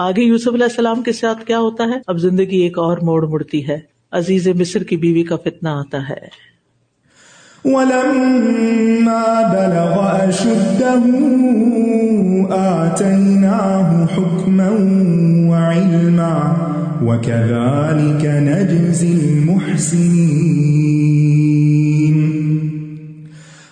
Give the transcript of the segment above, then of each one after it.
آگے یوسف علیہ السلام کے ساتھ کیا ہوتا ہے؟ اب زندگی ایک اور موڑ مڑتی ہے۔ عزیز مصر کی بیوی کا فتنا آتا ہے۔ ولما بلغ أشده آتيناه حكما وعلما، وكذلك نجزي المحسنين.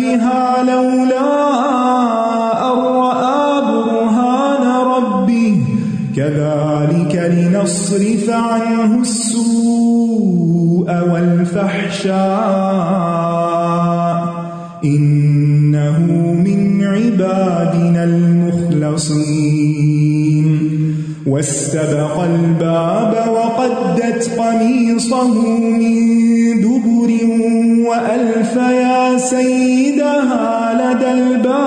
بها لولا أن رأى برهان ربه. كذلك لنصرف عنه السوء والفحشاء. إنه من عبادنا المخلصين. واستبق الباب وقدت قميصه من دبر وألف يا سيدها لدى الباب.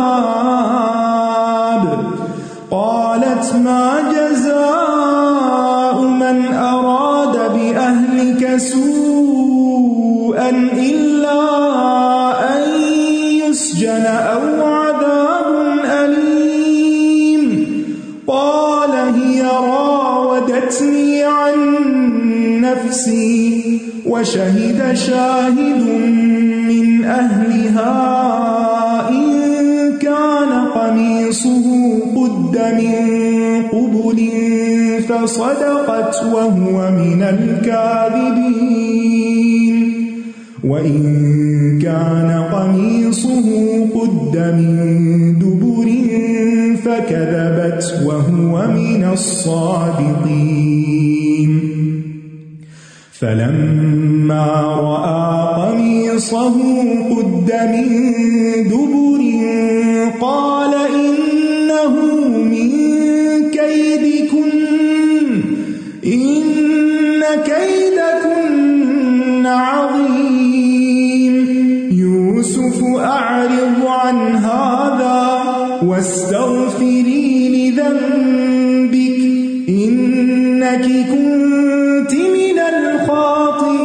قالت ما جزاء من أراد بأهلك سوءا إلا أن يسجن أو عذاب أليم. قال هي راودتني عن نفسي وشهد شاهد قميصه قد من قبل فصدقت وهو من الكاذبين. وإن كان قميصه قد من دبر فكذبت وهو من الصادقين. فلما رأى قميصه قد من دبر واستغفري لذنبك إنك كنت من الخاطئين.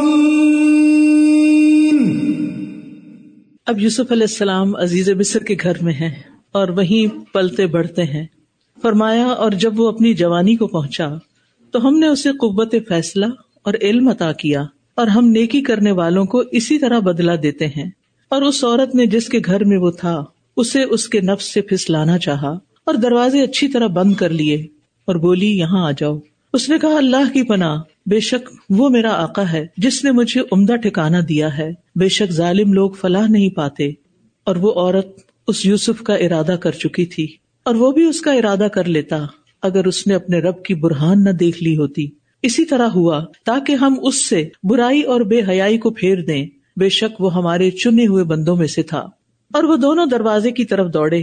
اب یوسف علیہ السلام عزیز مصر کے گھر میں ہیں اور وہیں پلتے بڑھتے ہیں۔ فرمایا، اور جب وہ اپنی جوانی کو پہنچا، تو ہم نے اسے قوت فیصلہ اور علم عطا کیا اور ہم نیکی کرنے والوں کو اسی طرح بدلا دیتے ہیں۔ اور اس عورت نے جس کے گھر میں وہ تھا اسے اس کے نفس سے پھسلانا چاہا اور دروازے اچھی طرح بند کر لیے اور بولی، یہاں آ جاؤ۔ اس نے کہا، اللہ کی پناہ، بے شک وہ میرا آقا ہے جس نے مجھے عمدہ ٹھکانا دیا ہے۔ بے شک ظالم لوگ فلاح نہیں پاتے۔ اور وہ عورت اس یوسف کا ارادہ کر چکی تھی۔ اور وہ بھی اس کا ارادہ کر لیتا، اگر اس نے اپنے رب کی برہان نہ دیکھ لی ہوتی۔ اسی طرح ہوا، تاکہ ہم اس سے برائی اور بے حیائی کو پھیر دیں۔ بے شک وہ ہمارے چنے ہوئے بندوں میں سے تھا۔ اور وہ دونوں دروازے کی طرف دوڑے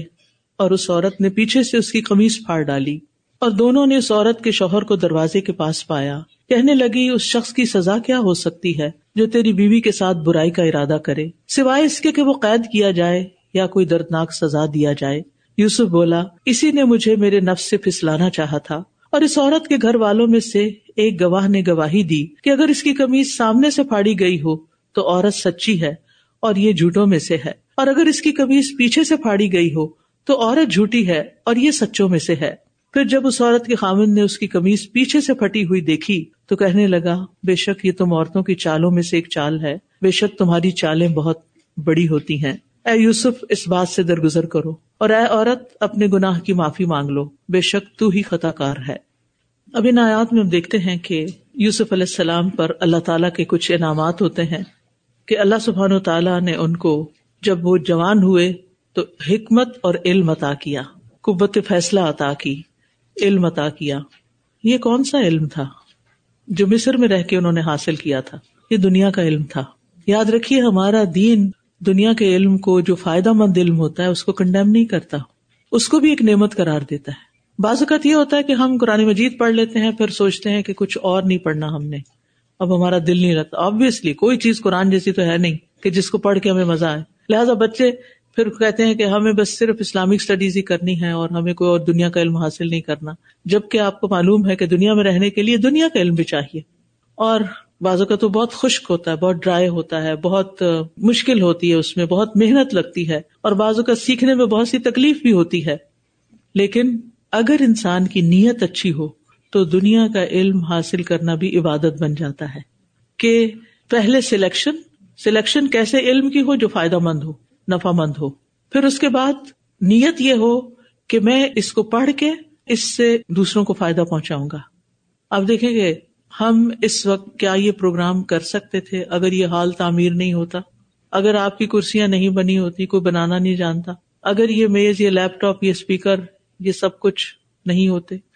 اور اس عورت نے پیچھے سے اس کی قمیض پھاڑ ڈالی اور دونوں نے اس عورت کے شوہر کو دروازے کے پاس پایا۔ کہنے لگی، اس شخص کی سزا کیا ہو سکتی ہے جو تیری بیوی کے ساتھ برائی کا ارادہ کرے؟ سوائے اس کے کہ وہ قید کیا جائے یا کوئی دردناک سزا دیا جائے۔ یوسف بولا، اسی نے مجھے میرے نفس سے پھسلانا چاہا تھا اور اس عورت کے گھر والوں میں سے ایک گواہ نے گواہی دی کہ اگر اس کی کمیز سامنے سے پھاڑی گئی ہو تو عورت سچی ہے اور یہ جھوٹوں میں سے ہے۔ اور اگر اس کی کمیز پیچھے سے پھاڑی گئی ہو، تو عورت جھوٹی ہے اور یہ سچوں میں سے ہے۔ پھر جب اس عورت کے خامن نے اس کی کمیز پیچھے سے پھٹی ہوئی دیکھی، تو کہنے لگا، بے شک یہ تم عورتوں کی چالوں میں سے ایک چال ہے۔ بے شک تمہاری چالیں بہت بڑی ہوتی ہیں۔ اے یوسف، اس بات سے درگزر کرو۔ اور اے عورت، اپنے گناہ کی معافی مانگ لو۔ بے شک تو ہی خطا کار ہے۔ اب ان آیات میں ہم دیکھتے ہیں کہ یوسف علیہ السلام پر اللہ تعالیٰ کے کچھ انعامات ہوتے ہیں۔ کہ اللہ سبحان و تعالیٰ نے ان کو جب وہ جوان ہوئے تو حکمت اور علم عطا کیا، قوت فیصلہ عطا کی، علم عطا کیا۔ یہ کون سا علم تھا جو مصر میں رہ کے انہوں نے حاصل کیا تھا؟ یہ دنیا کا علم تھا۔ یاد رکھیے، ہمارا دین دنیا کے علم کو جو فائدہ مند علم ہوتا ہے، اس کو کنڈیم نہیں کرتا۔ اس کو بھی ایک نعمت قرار دیتا ہے۔ بعض اوقات یہ ہوتا ہے کہ ہم قرآن مجید پڑھ لیتے ہیں، پھر سوچتے ہیں کہ کچھ اور نہیں پڑھنا ہم نے۔ اب ہمارا دل نہیں رہتا۔ آبیسلی کوئی چیز قرآن جیسی تو ہے نہیں کہ جس کو پڑھ کے ہمیں مزہ آئے۔ لہٰذا بچے پھر کہتے ہیں کہ ہمیں بس صرف اسلامک اسٹڈیز ہی کرنی ہے اور ہمیں کوئی اور دنیا کا علم حاصل نہیں کرنا۔ جبکہ آپ کو معلوم ہے کہ دنیا میں رہنے کے لیے دنیا کا علم بھی چاہیے۔ اور بازو کا تو بہت خشک ہوتا ہے، بہت ڈرائی ہوتا ہے، بہت مشکل ہوتی ہے اس میں، بہت محنت لگتی ہے۔ اور بازو کا سیکھنے میں بہت سی تکلیف بھی ہوتی ہے۔ لیکن اگر انسان کی نیت اچھی ہو تو دنیا کا علم حاصل کرنا بھی عبادت بن جاتا ہے کہ پہلے سلیکشن سلیکشن کیسے علم کی ہو جو فائدہ مند ہو نفا مند ہو۔ پھر اس کے بعد نیت یہ ہو کہ میں اس کو پڑھ کے اس سے دوسروں کو فائدہ پہنچاؤں گا۔ آپ دیکھیں گے ہم اس وقت کیا یہ پروگرام کر سکتے تھے اگر یہ حال تعمیر نہیں ہوتا؟ اگر آپ کی کرسیاں نہیں بنی ہوتی، کوئی بنانا نہیں جانتا۔ اگر یہ میز، یہ لیپ ٹاپ یہ اسپیکر یہ سب کچھ نہیں ہوتے۔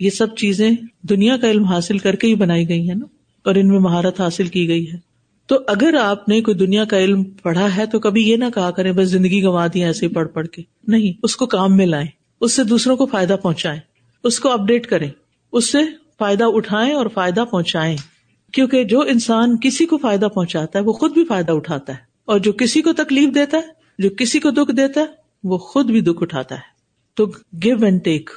یہ سب چیزیں دنیا کا علم حاصل کر کے ہی بنائی گئی ہے نا، اور ان میں مہارت حاصل کی گئی ہے۔ تو اگر آپ نے کوئی دنیا کا علم پڑھا ہے تو کبھی یہ نہ کہا کریں بس زندگی گوا دی ایسے ہی پڑھ پڑھ کے۔ نہیں، اس کو کام میں لائیں، اس سے دوسروں کو فائدہ پہنچائیں، اس کو اپڈیٹ کریں، اس سے فائدہ اٹھائیں اور فائدہ پہنچائیں۔ کیونکہ جو انسان کسی کو فائدہ پہنچاتا ہے، وہ خود بھی فائدہ اٹھاتا ہے۔ اور جو کسی کو تکلیف دیتا ہے، جو کسی کو دکھ دیتا ہے، وہ خود بھی دکھ اٹھاتا ہے۔ تو گیو اینڈ ٹیک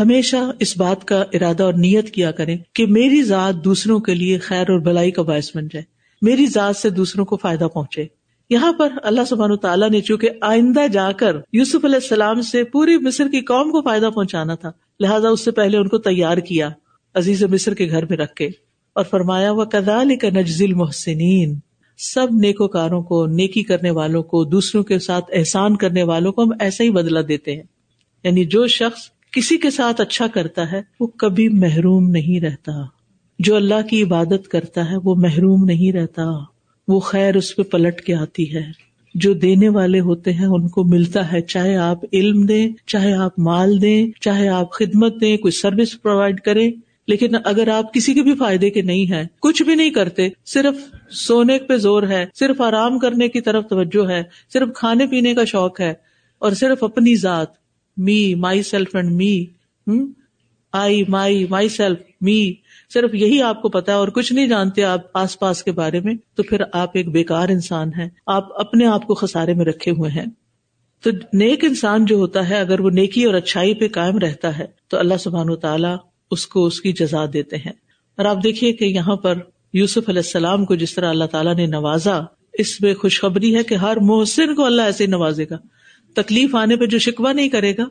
ہمیشہ اس بات کا ارادہ اور نیت کیا کریں کہ میری ذات دوسروں کے لیے خیر اور بلائی کا باعث بن جائے، میری ذات سے دوسروں کو فائدہ پہنچے۔ یہاں پر اللہ سبحان تعالیٰ نے چونکہ آئندہ جا کر یوسف علیہ السلام سے پوری مصر کی قوم کو فائدہ پہنچانا تھا، لہٰذا اس سے پہلے ان کو تیار کیا عزیز مصر کے گھر میں رکھ کے اور فرمایا وہ کدال کا نجزل محسنین سب نیکو کاروں کو، نیکی کرنے والوں کو، دوسروں کے ساتھ احسان کرنے والوں کو ہم ایسا ہی بدلا دیتے ہیں۔ یعنی جو شخص کسی کے ساتھ اچھا کرتا ہے وہ کبھی محروم نہیں رہتا۔ جو اللہ کی عبادت کرتا ہے وہ محروم نہیں رہتا۔ وہ خیر اس پہ پلٹ کے آتی ہے۔ جو دینے والے ہوتے ہیں ان کو ملتا ہے۔ چاہے آپ علم دیں، چاہے آپ مال دیں، چاہے آپ خدمت دیں، کوئی سروس پرووائڈ کریں لیکن اگر آپ کسی کے بھی فائدے کے نہیں ہے کچھ بھی نہیں کرتے، صرف سونے پہ زور ہے، صرف آرام کرنے کی طرف توجہ ہے، صرف کھانے پینے کا شوق ہے اور صرف اپنی ذات me myself and me I my myself me صرف یہی آپ کو پتا ہے اور کچھ نہیں جانتے آپ آس پاس کے بارے میں، تو پھر آپ ایک بیکار انسان ہے آپ اپنے آپ کو خسارے میں رکھے ہوئے ہیں۔ تو نیک انسان جو ہوتا ہے، اگر وہ نیکی اور اچھائی پہ قائم رہتا ہے، تو اللہ سبحان و تعالیٰ اس کو اس کی جزا دیتے ہیں۔ اور آپ دیکھیے کہ یہاں پر یوسف علیہ السلام کو جس طرح اللہ تعالیٰ نے نوازا، اس میں خوشخبری ہے کہ ہر محسن کو اللہ ایسے نوازے گا۔ تکلیف آنے پہ جو شکوا نہیں کرے گا،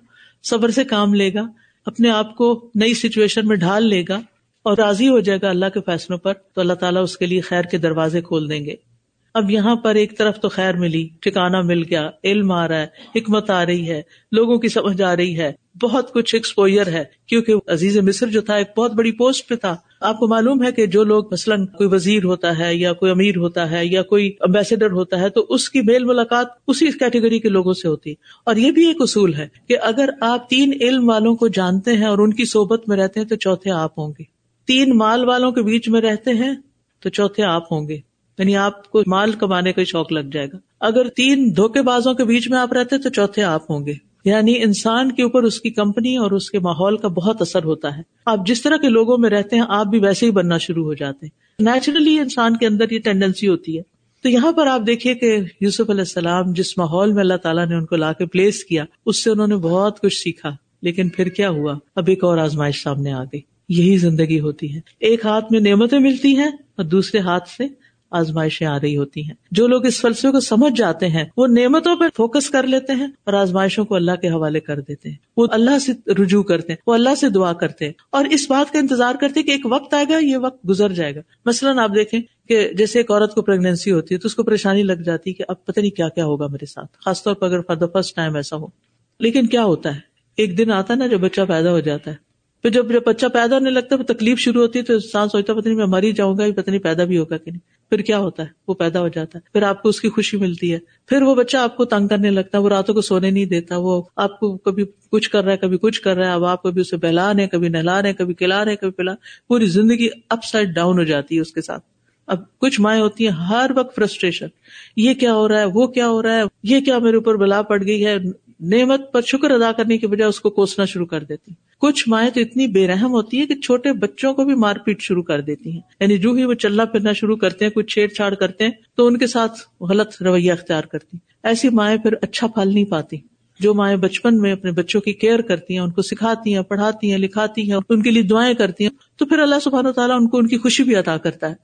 صبر سے کام لے گا، اپنے آپ کو نئی سچویشن میں ڈھال لے گا اور راضی ہو جائے گا اللہ کے فیصلوں پر، تو اللہ تعالیٰ اس کے لیے خیر کے دروازے کھول دیں گے۔ اب یہاں پر ایک طرف تو خیر ملی ٹھکانا مل گیا، علم آ رہا ہے، حکمت آ رہی ہے، لوگوں کی سمجھ آ رہی ہے۔ بہت کچھ ایکسپوئر ہے، کیونکہ عزیز مصر جو تھا، ایک بہت بڑی پوسٹ پہ تھا۔ آپ کو معلوم ہے کہ جو لوگ مثلاً کوئی وزیر ہوتا ہے یا کوئی امیر ہوتا ہے یا کوئی امبیسڈر ہوتا ہے تو اس کی میل ملاقات اسی کیٹیگری کے لوگوں سے ہوتی ہے۔ اور یہ بھی ایک اصول ہے کہ اگر آپ تین علم والوں کو جانتے ہیں اور ان کی صحبت میں رہتے ہیں تو چوتھے آپ ہوں گے۔ تین مال والوں کے بیچ میں رہتے ہیں تو چوتھے آپ ہوں گے۔ یعنی آپ کو مال کمانے کا شوق لگ جائے گا۔ اگر تین دھوکے بازوں کے بیچ میں آپ رہتے تو چوتھے آپ ہوں گے۔ یعنی انسان کے اوپر اس کی کمپنی اور اس کے ماحول کا بہت اثر ہوتا ہے۔ آپ جس طرح کے لوگوں میں رہتے ہیں، آپ بھی ویسے ہی بننا شروع ہو جاتے ہیں۔ نیچرلی انسان کے اندر یہ ٹینڈنسی ہوتی ہے۔ تو یہاں پر آپ دیکھیے کہ یوسف علیہ السلام جس ماحول میں اللہ تعالیٰ نے ان کو لا کے پلیس کیا، اس سے انہوں نے بہت کچھ سیکھا۔ لیکن پھر کیا ہوا؟ اب ایک اور آزمائش سامنے آ گئی۔ یہی زندگی ہوتی ہے۔ ایک ہاتھ میں نعمتیں ملتی ہیں اور دوسرے ہاتھ سے آزمائشیں آ رہی ہوتی ہیں۔ جو لوگ اس فلسفے کو سمجھ جاتے ہیں، وہ نعمتوں پہ فوکس کر لیتے ہیں اور آزمائشوں کو اللہ کے حوالے کر دیتے ہیں۔ وہ اللہ سے رجوع کرتے ہیں، وہ اللہ سے دعا کرتے ہیں۔ اور اس بات کا انتظار کرتے کہ ایک وقت آئے گا، یہ وقت گزر جائے گا۔ مثلاً آپ دیکھیں کہ جیسے ایک عورت کو پریگنینسی ہوتی ہے تو اس کو پریشانی لگ جاتی ہے کہ اب پتہ نہیں کیا کیا ہوگا میرے ساتھ۔ خاص طور پر اگر فار دا فرسٹ ٹائم ایسا ہو۔ لیکن کیا ہوتا ہے؟ ایک دن آتا ہے نا جب بچہ پیدا ہو جاتا ہے۔ پھر جب جب بچہ پیدا ہونے لگتا ہے، تکلیف شروع ہوتی ہے تو انسان سوچتا پتہ نہیں میں مر ہی جاؤں گا پتہ نہیں پیدا بھی ہوگا کہ نہیں۔ پھر کیا ہوتا ہے؟ وہ پیدا ہو جاتا ہے۔ پھر آپ کو اس کی خوشی ملتی ہے۔ پھر وہ بچہ آپ کو تنگ کرنے لگتا ہے۔ وہ راتوں کو سونے نہیں دیتا۔ وہ آپ کو کبھی کچھ کر رہا ہے، کبھی کچھ کر رہا ہے۔ اب آپ کبھی اسے بہلا رہے کبھی نہلا رہے کبھی کھلا رہے کبھی پلا پوری زندگی اپ سائڈ ڈاؤن ہو جاتی ہے اس کے ساتھ۔ اب کچھ مائیں ہوتی ہیں، ہر وقت فرسٹریشن یہ کیا ہو رہا ہے؟ وہ کیا ہو رہا ہے؟ یہ کیا میرے اوپر بلا پڑ گئی ہے؟ نعمت پر شکر ادا کرنے کی بجائے اس کو کوسنا شروع کر دیتی کچھ مائیں تو اتنی بے رحم ہوتی ہے کہ چھوٹے بچوں کو بھی مار پیٹ شروع کر دیتی ہیں۔ یعنی جو ہی وہ چلنا پھرنا شروع کرتے ہیں کچھ چھیڑ چھاڑ کرتے ہیں، تو ان کے ساتھ غلط رویہ اختیار کرتی ایسی مائیں پھر اچھا پھل نہیں پاتی۔ جو مائیں بچپن میں اپنے بچوں کی کیئر کرتی ہیں، ان کو سکھاتی ہیں، پڑھاتی ہیں، لکھاتی ہیں، ان کے لیے دعائیں کرتی ہیں، تو پھر اللہ سبحانہ تعالیٰ ان کو ان کی خوشی بھی ادا کرتا ہے۔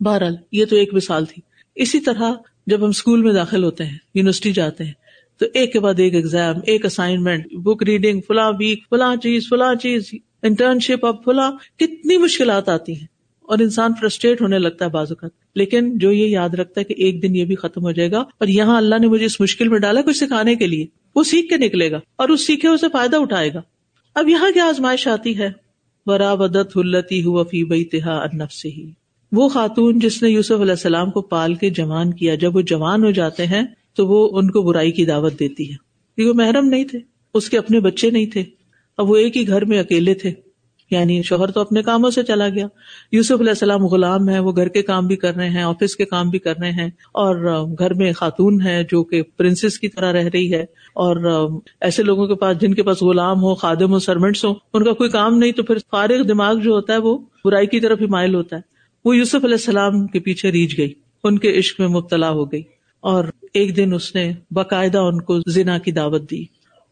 بہرحال، یہ تو ایک مثال تھی۔ اسی طرح جب ہم اسکول میں داخل ہوتے ہیں، یونیورسٹی جاتے ہیں تو ایک کے بعد ایک ایگزام ایک اسائنمنٹ بک ریڈنگ فلاں ویک فلاں چیز فلاں چیز انٹرن شپ اب فلاں، کتنی مشکلات آتی ہیں۔ اور انسان فرسٹریٹ ہونے لگتا ہے بازو کا لیکن جو یہ یاد رکھتا ہے کہ ایک دن یہ بھی ختم ہو جائے گا اور یہاں اللہ نے مجھے اس مشکل میں ڈالا کچھ سکھانے کے لیے۔ وہ سیکھ کے نکلے گا اور اس سیکھے اسے فائدہ اٹھائے گا۔ اب یہاں کیا آزمائش آتی ہے؟ برابدت ہلتی ہوا فی بئی تہا انف سے ہی وہ خاتون جس نے یوسف علیہ السلام کو پال کے جوان کیا، جب وہ جوان ہو جاتے ہیں تو وہ ان کو برائی کی دعوت دیتی ہے۔ کیونکہ وہ محرم نہیں تھے، اس کے اپنے بچے نہیں تھے۔ اب وہ ایک ہی گھر میں اکیلے تھے۔ یعنی شوہر تو اپنے کاموں سے چلا گیا۔ یوسف علیہ السلام غلام ہے وہ گھر کے کام بھی کر رہے ہیں، آفس کے کام بھی کر رہے ہیں۔ اور گھر میں خاتون ہے جو کہ پرنسس کی طرح رہ رہی ہے۔ اور ایسے لوگوں کے پاس جن کے پاس غلام ہو، خادم ہو سرمنٹس ہو ان کا کوئی کام نہیں تو پھر فارغ دماغ جو ہوتا ہے وہ برائی کی طرف ہی مائل ہوتا ہے۔ وہ یوسف علیہ السلام کے پیچھے ریچ گئی، ان کے عشق میں مبتلا ہو گئی۔ اور ایک دن اس نے باقاعدہ ان کو زنا کی دعوت دی۔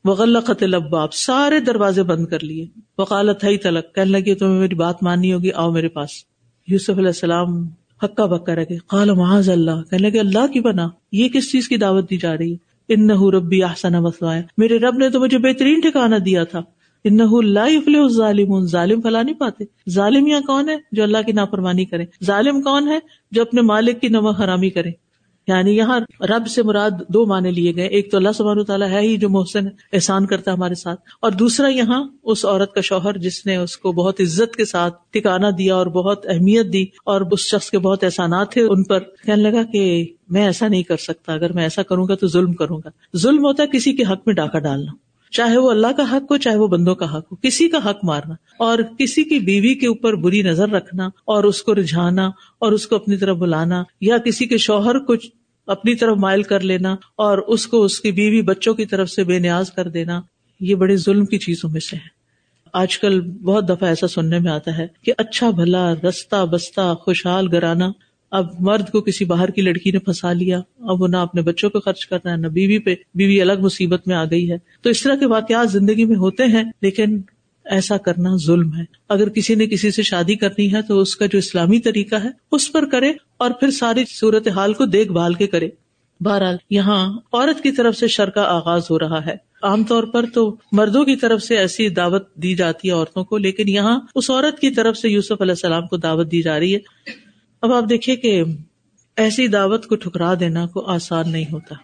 وغلقت الابواب، سارے دروازے بند کر لیے۔ وقالت، ہی تلک، کہنے لگی تمہیں میری بات ماننی ہوگی، آؤ میرے پاس۔ یوسف علیہ السلام حکا بکا رہ گئے۔ قال، معاذ اللہ۔ کہنے لگے، اللہ کی بنا یہ کس چیز کی دعوت دی جا رہی ہے؟ ان ربی احسن مسوائے میرے رب نے تو مجھے بہترین ٹھکانا دیا تھا۔ ان لا ظالم ظالم پھلا نہیں پاتے۔ ظالم یا کون ہے جو اللہ کی نافرمانی کرے؟ ظالم کون ہے جو اپنے مالک کی نمک حرامی کرے؟ یعنی یہاں رب سے مراد دو معنی لیے گئے۔ ایک تو اللہ سبحانہ تعالیٰ ہے ہی جو محسن احسان کرتا ہے ہمارے ساتھ، اور دوسرا یہاں اس عورت کا شوہر جس نے اس کو بہت عزت کے ساتھ ٹکانا دیا اور بہت اہمیت دی اور اس شخص کے بہت احسانات تھے ان پر۔ کہنے لگا کہ میں ایسا نہیں کر سکتا، اگر میں ایسا کروں گا تو ظلم کروں گا۔ ظلم ہوتا ہے کسی کے حق میں ڈاکہ ڈالنا۔ چاہے وہ اللہ کا حق ہو، چاہے وہ بندوں کا حق ہو، کسی کا حق مارنا اور کسی کی بیوی کے اوپر بری نظر رکھنا اور اس کو رجھانا اور اس کو اپنی طرف بلانا یا کسی کے شوہر کو اپنی طرف مائل کر لینا اور اس کو اس کی بیوی بچوں کی طرف سے بے نیاز کر دینا، یہ بڑے ظلم کی چیزوں میں سے ہے۔ آج کل بہت دفعہ ایسا سننے میں آتا ہے کہ اچھا بھلا، رستہ بستہ، خوشحال گرانا اب مرد کو کسی باہر کی لڑکی نے پھنسا لیا، اب وہ نہ اپنے بچوں پہ خرچ کرنا ہے نہ بیوی پہ، بیوی الگ مصیبت میں آ گئی ہے۔ تو اس طرح کے واقعات زندگی میں ہوتے ہیں، لیکن ایسا کرنا ظلم ہے۔ اگر کسی نے کسی سے شادی کرنی ہے تو اس کا جو اسلامی طریقہ ہے، اس پر کرے اور پھر ساری صورت حال کو دیکھ بھال کے کرے۔ بہرحال، یہاں عورت کی طرف سے شر کا آغاز ہو رہا ہے۔ عام طور پر تو مردوں کی طرف سے ایسی دعوت دی جاتی ہے عورتوں کو، لیکن یہاں اس عورت کی طرف سے یوسف علیہ السلام کو دعوت دی جا رہی ہے۔ اب آپ دیکھیے کہ ایسی دعوت کو ٹھکرا دینا کو آسان نہیں ہوتا۔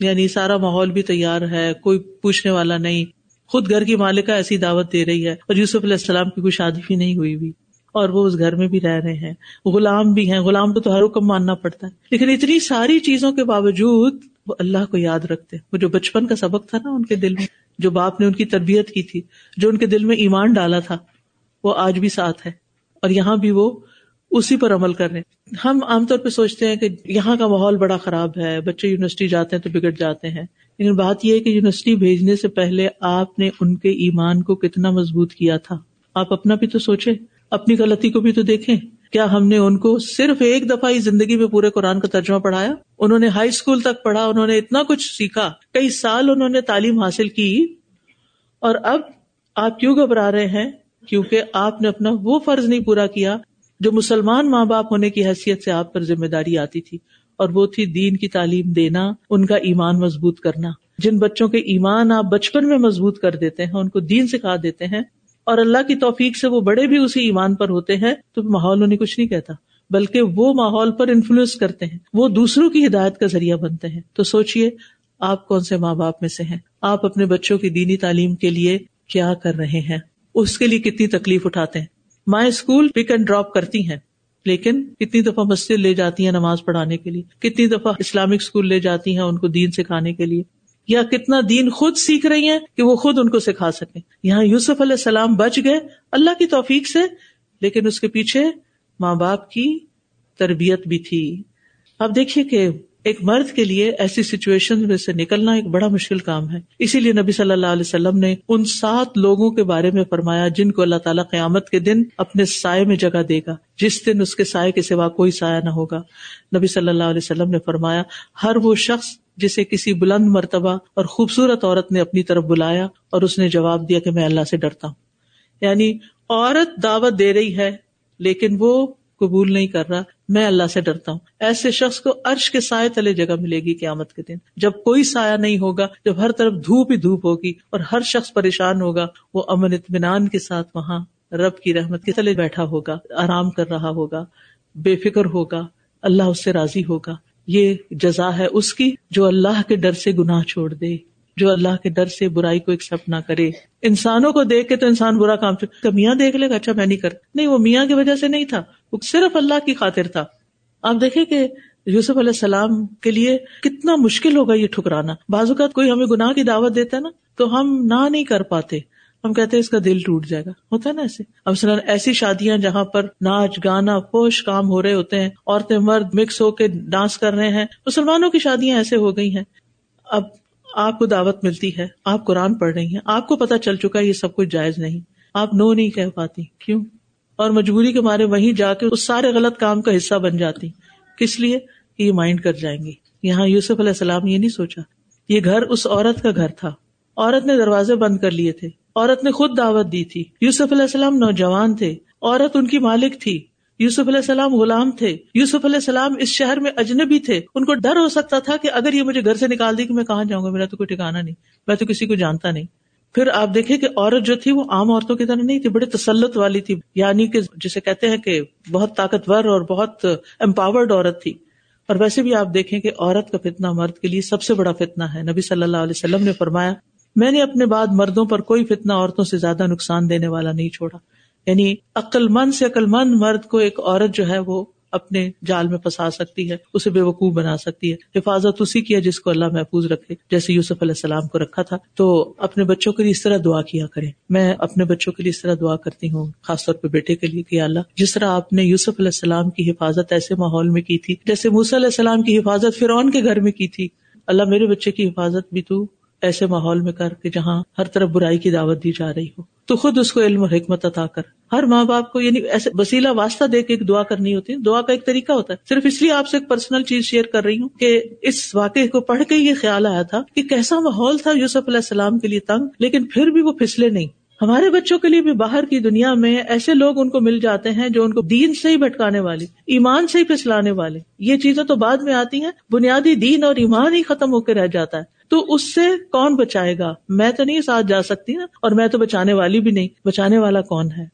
یعنی سارا ماحول بھی تیار ہے، کوئی پوچھنے والا نہیں۔ خود گھر کی مالکہ ایسی دعوت دے رہی ہے اور یوسف علیہ السلام کی کوئی شادی بھی نہیں ہوئی بھی۔ اور وہ اس گھر میں بھی رہ رہے ہیں۔ غلام بھی ہیں۔ غلام کو تو ہر حکم ماننا پڑتا ہے۔ لیکن اتنی ساری چیزوں کے باوجود وہ اللہ کو یاد رکھتے وہ جو بچپن کا سبق تھا نا ان کے دل میں، جو باپ نے ان کی تربیت کی تھی، جو ان کے دل میں ایمان ڈالا تھا، وہ آج بھی ساتھ ہے۔ اور یہاں بھی وہ اسی پر عمل کر رہے ہیں ہم عام طور پہ سوچتے ہیں کہ یہاں کا ماحول بڑا خراب ہے، بچے یونیورسٹی جاتے ہیں تو بگڑ جاتے ہیں۔ لیکن بات یہ ہے کہ یونیورسٹی بھیجنے سے پہلے آپ نے ان کے ایمان کو کتنا مضبوط کیا تھا۔ آپ اپنا بھی تو سوچے اپنی غلطی کو بھی تو دیکھیں۔ کیا ہم نے ان کو صرف ایک دفعہ ہی زندگی میں پورے قرآن کا ترجمہ پڑھایا؟ انہوں نے ہائی اسکول تک پڑھا، انہوں نے اتنا کچھ سیکھا، کئی سال انہوں نے تعلیم حاصل کی۔ اور اب آپ کیوں گھبرا رہے ہیں؟ کیونکہ آپ نے اپنا وہ فرض نہیں پورا کیا جو مسلمان ماں باپ ہونے کی حیثیت سے آپ پر ذمہ داری آتی تھی اور وہ تھی دین کی تعلیم دینا، ان کا ایمان مضبوط کرنا۔ جن بچوں کے ایمان آپ بچپن میں مضبوط کر دیتے ہیں، ان کو دین سکھا دیتے ہیں اور اللہ کی توفیق سے وہ بڑے بھی اسی ایمان پر ہوتے ہیں تو ماحول انہیں کچھ نہیں کہتا، بلکہ وہ ماحول پر انفلوئنس کرتے ہیں۔ وہ دوسروں کی ہدایت کا ذریعہ بنتے ہیں۔ تو سوچیے آپ کون سے ماں باپ میں سے ہیں؟ آپ اپنے بچوں کی دینی تعلیم کے لیے کیا کر رہے ہیں؟ اس کے لیے کتنی تکلیف اٹھاتے ہیں؟ ماں اسکول پک اینڈ ڈراپ کرتی ہیں، لیکن کتنی دفعہ مسجد لے جاتی ہیں نماز پڑھانے کے لیے؟ کتنی دفعہ اسلامک اسکول لے جاتی ہیں ان کو دین سکھانے کے لیے؟ یا کتنا دین خود سیکھ رہی ہیں کہ وہ خود ان کو سکھا سکے یہاں یوسف علیہ السلام بچ گئے، اللہ کی توفیق سے، لیکن اس کے پیچھے ماں باپ کی تربیت بھی تھی۔ اب دیکھیے کہ ایک مرد کے لیے ایسی سچویشن میں سے نکلنا ایک بڑا مشکل کام ہے۔ اسی لیے نبی صلی اللہ علیہ وسلم نے ان سات لوگوں کے بارے میں فرمایا جن کو اللہ تعالیٰ قیامت کے دن اپنے سائے میں جگہ دے گا۔ جس دن اس کے سائے کے سوا کوئی سایہ نہ ہوگا۔ نبی صلی اللہ علیہ وسلم نے فرمایا، ہر وہ شخص جسے کسی بلند مرتبہ اور خوبصورت عورت نے اپنی طرف بلایا اور اس نے جواب دیا کہ میں اللہ سے ڈرتا ہوں۔ یعنی عورت دعوت دے رہی ہے لیکن وہ قبول نہیں کر رہا۔ میں اللہ سے ڈرتا ہوں۔ ایسے شخص کو عرش کے سائے تلے جگہ ملے گی قیامت کے دن۔ جب کوئی سایہ نہیں ہوگا، جب ہر طرف دھوپ ہی دھوپ ہوگی اور ہر شخص پریشان ہوگا، وہ امن اطمینان کے ساتھ وہاں رب کی رحمت کے تلے بیٹھا ہوگا، آرام کر رہا ہوگا، بے فکر ہوگا، اللہ اس سے راضی ہوگا۔ یہ جزا ہے اس کی جو اللہ کے ڈر سے گناہ چھوڑ دے۔ جو اللہ کے ڈر سے برائی کو ایکسپٹ نہ کرے۔ انسانوں کو دیکھ کے تو انسان برا کام میاں دیکھ لے گا اچھا میں نہیں کر نہیں، وہ میاں کی وجہ سے نہیں تھا۔ وہ صرف اللہ کی خاطر تھا۔ آپ دیکھیں کہ یوسف علیہ السلام کے لیے کتنا مشکل ہوگا یہ ٹھکرانا۔ بعض اوقات کوئی ہمیں گناہ کی دعوت دیتا ہے نا، تو ہم نہ نہیں کر پاتے۔ ہم کہتے ہیں اس کا دل ٹوٹ جائے گا۔ ہوتا ہے نا ایسے۔ اب ایسی شادیاں جہاں پر ناچ، گانا، پوش کام ہو رہے ہوتے ہیں، عورتیں مرد مکس ہو کے ڈانس کر رہے ہیں۔ مسلمانوں کی شادیاں ایسے ہو گئی ہیں۔ اب آپ کو دعوت ملتی ہے، آپ قرآن پڑھ رہی ہیں، آپ کو پتا چل چکا ہے یہ سب کچھ جائز نہیں۔ آپ نو نہیں کہہ پاتی۔ کیوں؟ اور مجبوری کے مارے وہیں جا کے اس سارے غلط کام کا حصہ بن جاتی۔ کس لیے؟ یہ مائنڈ کر جائیں گے یہاں یوسف علیہ السلام یہ نہیں سوچا۔ یہ گھر اس عورت کا گھر تھا۔ عورت نے دروازے بند کر لیے تھے۔ عورت نے خود دعوت دی تھی۔ یوسف علیہ السلام نوجوان تھے۔ عورت ان کی مالک تھی۔ یوسف علیہ السلام غلام تھے۔ یوسف علیہ السلام اس شہر میں اجنبی تھے۔ ان کو ڈر ہو سکتا تھا کہ اگر یہ مجھے گھر سے نکال دی کہ میں کہاں جاؤں گا، میرا تو کوئی ٹھکانا نہیں، میں تو کسی کو جانتا نہیں۔ پھر آپ دیکھیں کہ عورت جو تھی وہ عام عورتوں کی طرح نہیں تھی بڑے تسلط والی تھی۔ یعنی کہ جسے کہتے ہیں کہ بہت طاقتور اور بہت امپاورڈ عورت تھی۔ اور ویسے بھی آپ دیکھیں کہ عورت کا فتنا مرد کے لیے سب سے بڑا فتنا ہے۔ نبی صلی اللہ علیہ وسلم نے فرمایا، میں نے اپنے بعد مردوں پر کوئی فتنا عورتوں سے زیادہ نقصان دینے والا نہیں چھوڑا۔ یعنی عقل مند سے عقل مند مرد کو ایک عورت جو ہے وہ اپنے جال میں پھنسا سکتی ہے، اسے بے وقوف بنا سکتی ہے۔ حفاظت اسی کی ہے جس کو اللہ محفوظ رکھے، جیسے یوسف علیہ السلام کو رکھا تھا۔ تو اپنے بچوں کے لیے اس طرح دعا کیا کریں۔ میں اپنے بچوں کے لیے اس طرح دعا کرتی ہوں، خاص طور پہ بیٹے کے لیے کہ اللہ، جس طرح آپ نے یوسف علیہ السلام کی حفاظت ایسے ماحول میں کی تھی، جیسے موسی علیہ السلام کی حفاظت فرعون کے گھر میں کی تھی۔ اللہ میرے بچے کی حفاظت بھی تو ایسے ماحول میں کر کے جہاں ہر طرف برائی کی دعوت دی جا رہی ہو۔ تو خود اس کو علم اور حکمت عطا کر۔ ہر ماں باپ کو یعنی ایسے وسیلہ واسطہ دے کے ایک دعا کرنی ہوتی ہے۔ دعا کا ایک طریقہ ہوتا ہے۔ صرف اس لیے آپ سے ایک پرسنل چیز شیئر کر رہی ہوں کہ اس واقعے کو پڑھ کے یہ خیال آیا تھا کہ کیسا ماحول تھا یوسف علیہ السلام کے لیے تنگ، لیکن پھر بھی وہ پھسلے نہیں۔ ہمارے بچوں کے لیے بھی باہر کی دنیا میں ایسے لوگ ان کو مل جاتے ہیں جو ان کو دین سے ہی بھٹکانے والے، ایمان سے ہی پھسلانے والے۔ یہ چیزیں تو بعد میں آتی ہیں۔ بنیادی دین اور ایمان ہی ختم ہو کے رہ جاتا ہے۔ تو اس سے کون بچائے گا؟ میں تو نہیں ساتھ جا سکتی نا، اور میں تو بچانے والی بھی نہیں۔ بچانے والا کون ہے؟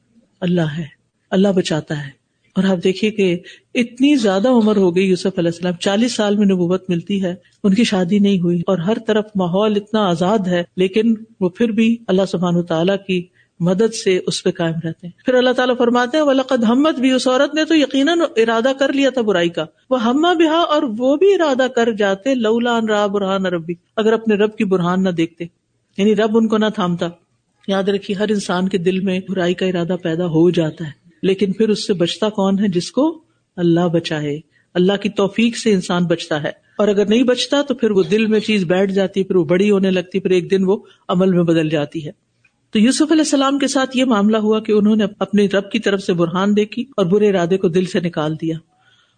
اللہ ہے۔ اللہ بچاتا ہے۔ اور آپ دیکھیے کہ اتنی زیادہ عمر ہو گئی یوسف علیہ السلام، چالیس سال میں نبوت ملتی ہے، ان کی شادی نہیں ہوئی، اور ہر طرف ماحول اتنا آزاد ہے، لیکن وہ پھر بھی اللہ سبحان تعالیٰ کی مدد سے اس پہ قائم رہتے ہیں۔ پھر اللہ تعالیٰ فرماتے ہیں، ولقد ہمت بھی اس عورت نے تو یقیناً ارادہ کر لیا تھا برائی کا۔ وہ ہما بہا اور وہ بھی ارادہ کر جاتے، لولا را برہان ربی اگر اپنے رب کی برہان نہ دیکھتے۔ یعنی رب ان کو نہ تھامتا۔ یاد رکھیے، ہر انسان کے دل میں برائی کا ارادہ پیدا ہو جاتا ہے۔ لیکن پھر اس سے بچتا کون ہے؟ جس کو اللہ بچائے۔ اللہ کی توفیق سے انسان بچتا ہے۔ اور اگر نہیں بچتا تو پھر وہ دل میں چیز بیٹھ جاتی ہے پھر وہ بڑی ہونے لگتی، پھر ایک دن وہ عمل میں بدل جاتی ہے۔ تو یوسف علیہ السلام کے ساتھ یہ معاملہ ہوا کہ انہوں نے اپنے رب کی طرف سے برہان دیکھی اور برے ارادے کو دل سے نکال دیا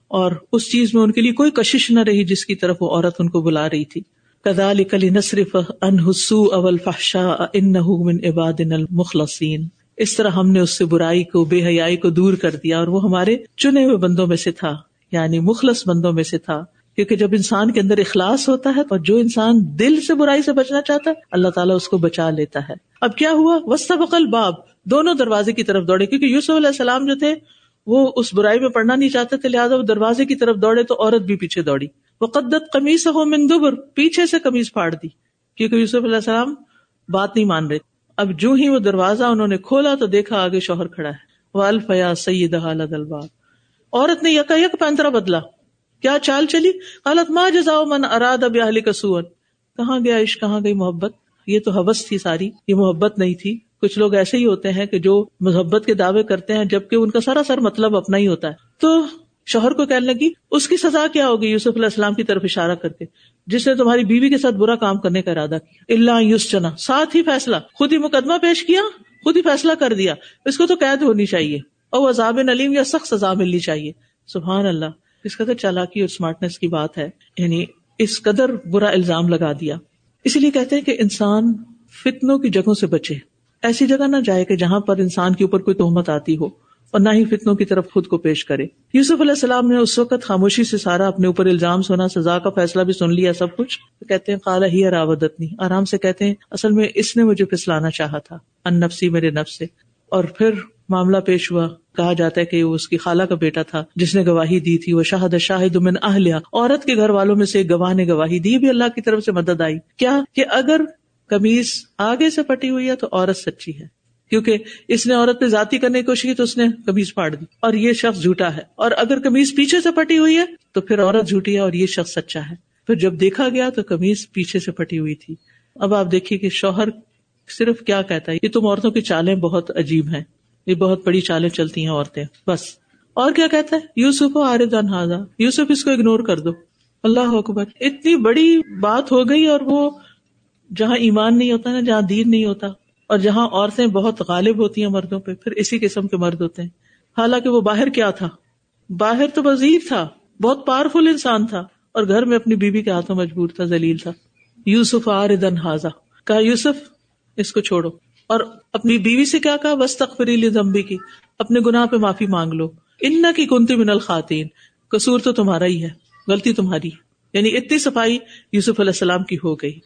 اور اس چیز میں ان کے لیے کوئی کشش نہ رہی جس کی طرف وہ عورت ان کو بلا رہی تھی۔ کدال کلی نصرف ان حسو اول فحشا ان من عباد المخلصین۔ اس طرح ہم نے اس سے برائی کو، بے حیائی کو دور کر دیا اور وہ ہمارے چنے ہوئے بندوں میں سے تھا یعنی مخلص بندوں میں سے تھا۔ کیونکہ جب انسان کے اندر اخلاص ہوتا ہے اور جو انسان دل سے برائی سے بچنا چاہتا ہے، اللہ تعالیٰ اس کو بچا لیتا ہے۔ اب کیا ہوا؟ وسط بقل باب دونوں دروازے کی طرف دوڑے، کیونکہ یوسف علیہ السلام جو تھے، وہ اس برائی میں پڑھنا نہیں چاہتے تھے، لہٰذا وہ دروازے کی طرف دوڑے تو عورت بھی پیچھے دوڑی۔ وہ قدت قمیص ہو مندبر پیچھے سے قمیض پھاڑ دی، کیونکہ یوسف علیہ السلام بات نہیں مان رہے۔ اب جو ہی وہ دروازہ انہوں نے کھولا تو دیکھا آگے شوہر کھڑا ہے۔ وہ الفیا سید الباب۔ عورت نے یکا یک پینترا بدلا۔ کیا چال چلی؟ غلط ماں جزاؤ من اراد اب کا سور کہاں گیا عشق؟ کہاں گئی محبت؟ یہ تو حوث تھی ساری، یہ محبت نہیں تھی۔ کچھ لوگ ایسے ہی ہوتے ہیں کہ جو محبت کے دعوے کرتے ہیں، جبکہ ان کا سارا سر مطلب اپنا ہی ہوتا ہے۔ تو شوہر کو کہنے لگی، اس کی سزا کیا ہوگی؟ یوسف علیہ السلام کی طرف اشارہ کر کے، جس نے تمہاری بیوی کے ساتھ برا کام کرنے کا ارادہ کیا۔ اللہ یوس چنا ساتھ ہی فیصلہ۔ خود ہی مقدمہ پیش کیا، خود ہی فیصلہ کر دیا۔ اس کو تو قید ہونی چاہیے۔ اور وہ عذاب نلیم یا سخت سزا ملنی چاہیے۔ سبحان اللہ۔ اس قدر چالاکی اور اسمارٹنیس کی بات ہے یعنی اس قدر برا الزام لگا دیا۔ اسی لیے کہتے ہیں کہ انسان فتنوں کی جگہوں سے بچے۔ ایسی جگہ نہ جائے کہ جہاں پر انسان کے اوپر کوئی تہمت آتی ہو اور نہ ہی فتنوں کی طرف خود کو پیش کرے۔ یوسف علیہ السلام نے اس وقت خاموشی سے سارا اپنے اوپر الزام سونا سزا کا فیصلہ بھی سن لیا، سب کچھ۔ کہتے ہیں کالا ہی راودت نہیں آرام سے کہتے ہیں، اصل میں اس نے مجھے پھسلانا چاہا تھا۔ ان نفسی میرے نفس سے۔ اور پھر معاملہ پیش ہوا۔ کہا جاتا ہے کہ وہ اس کی خالہ کا بیٹا تھا، جس نے گواہی دی تھی۔ وہ شاہد شاہد من اہلیہ عورت کے گھر والوں میں سے ایک گواہ نے گواہی دی بھی اللہ کی طرف سے مدد آئی۔ کیا کہ اگر کمیز آگے سے پٹی ہوئی ہے تو عورت سچی ہے۔ کیونکہ اس نے عورت پہ ذاتی کرنے کی کوشش کی تو اس نے کمیز پھاڑ دی۔ اور یہ شخص جھوٹا ہے۔ اور اگر کمیز پیچھے سے پٹی ہوئی ہے تو پھر عورت جھوٹی ہے اور یہ شخص سچا ہے۔ پھر جب دیکھا گیا تو کمیز پیچھے سے پٹی ہوئی تھی۔ اب آپ دیکھیے کہ شوہر صرف کیا کہتا ہے، یہ تم عورتوں کی چالیں بہت عجیب ہیں۔ یہ بہت بڑی چالیں چلتی ہیں عورتیں۔ بس۔ اور کیا کہتا ہے؟ یوسف آرد انہاظا یوسف اس کو اگنور کر دو۔ اللہ اکبر۔ اتنی بڑی بات ہو گئی اور وہ جہاں ایمان نہیں ہوتا نا، جہاں دین نہیں ہوتا، اور جہاں عورتیں بہت غالب ہوتی ہیں مردوں پہ، پھر اسی قسم کے مرد ہوتے ہیں۔ حالانکہ وہ باہر کیا تھا؟ باہر تو وزیر تھا، بہت پاورفل انسان تھا، اور گھر میں اپنی بیوی کے ہاتھوں مجبور تھا، ذلیل تھا۔ یوسف آردن حاضا کہا، یوسف، اس کو چھوڑو۔ اور اپنی بیوی سے کیا کہا؟ بس تخری زمبی کی اپنے گناہ پہ معافی مانگ لو۔ ان کی کنتی من الخواتین قصور تو تمہارا ہی ہے، غلطی تمہاری یعنی اتنی صفائی یوسف علیہ السلام کی ہو گئی۔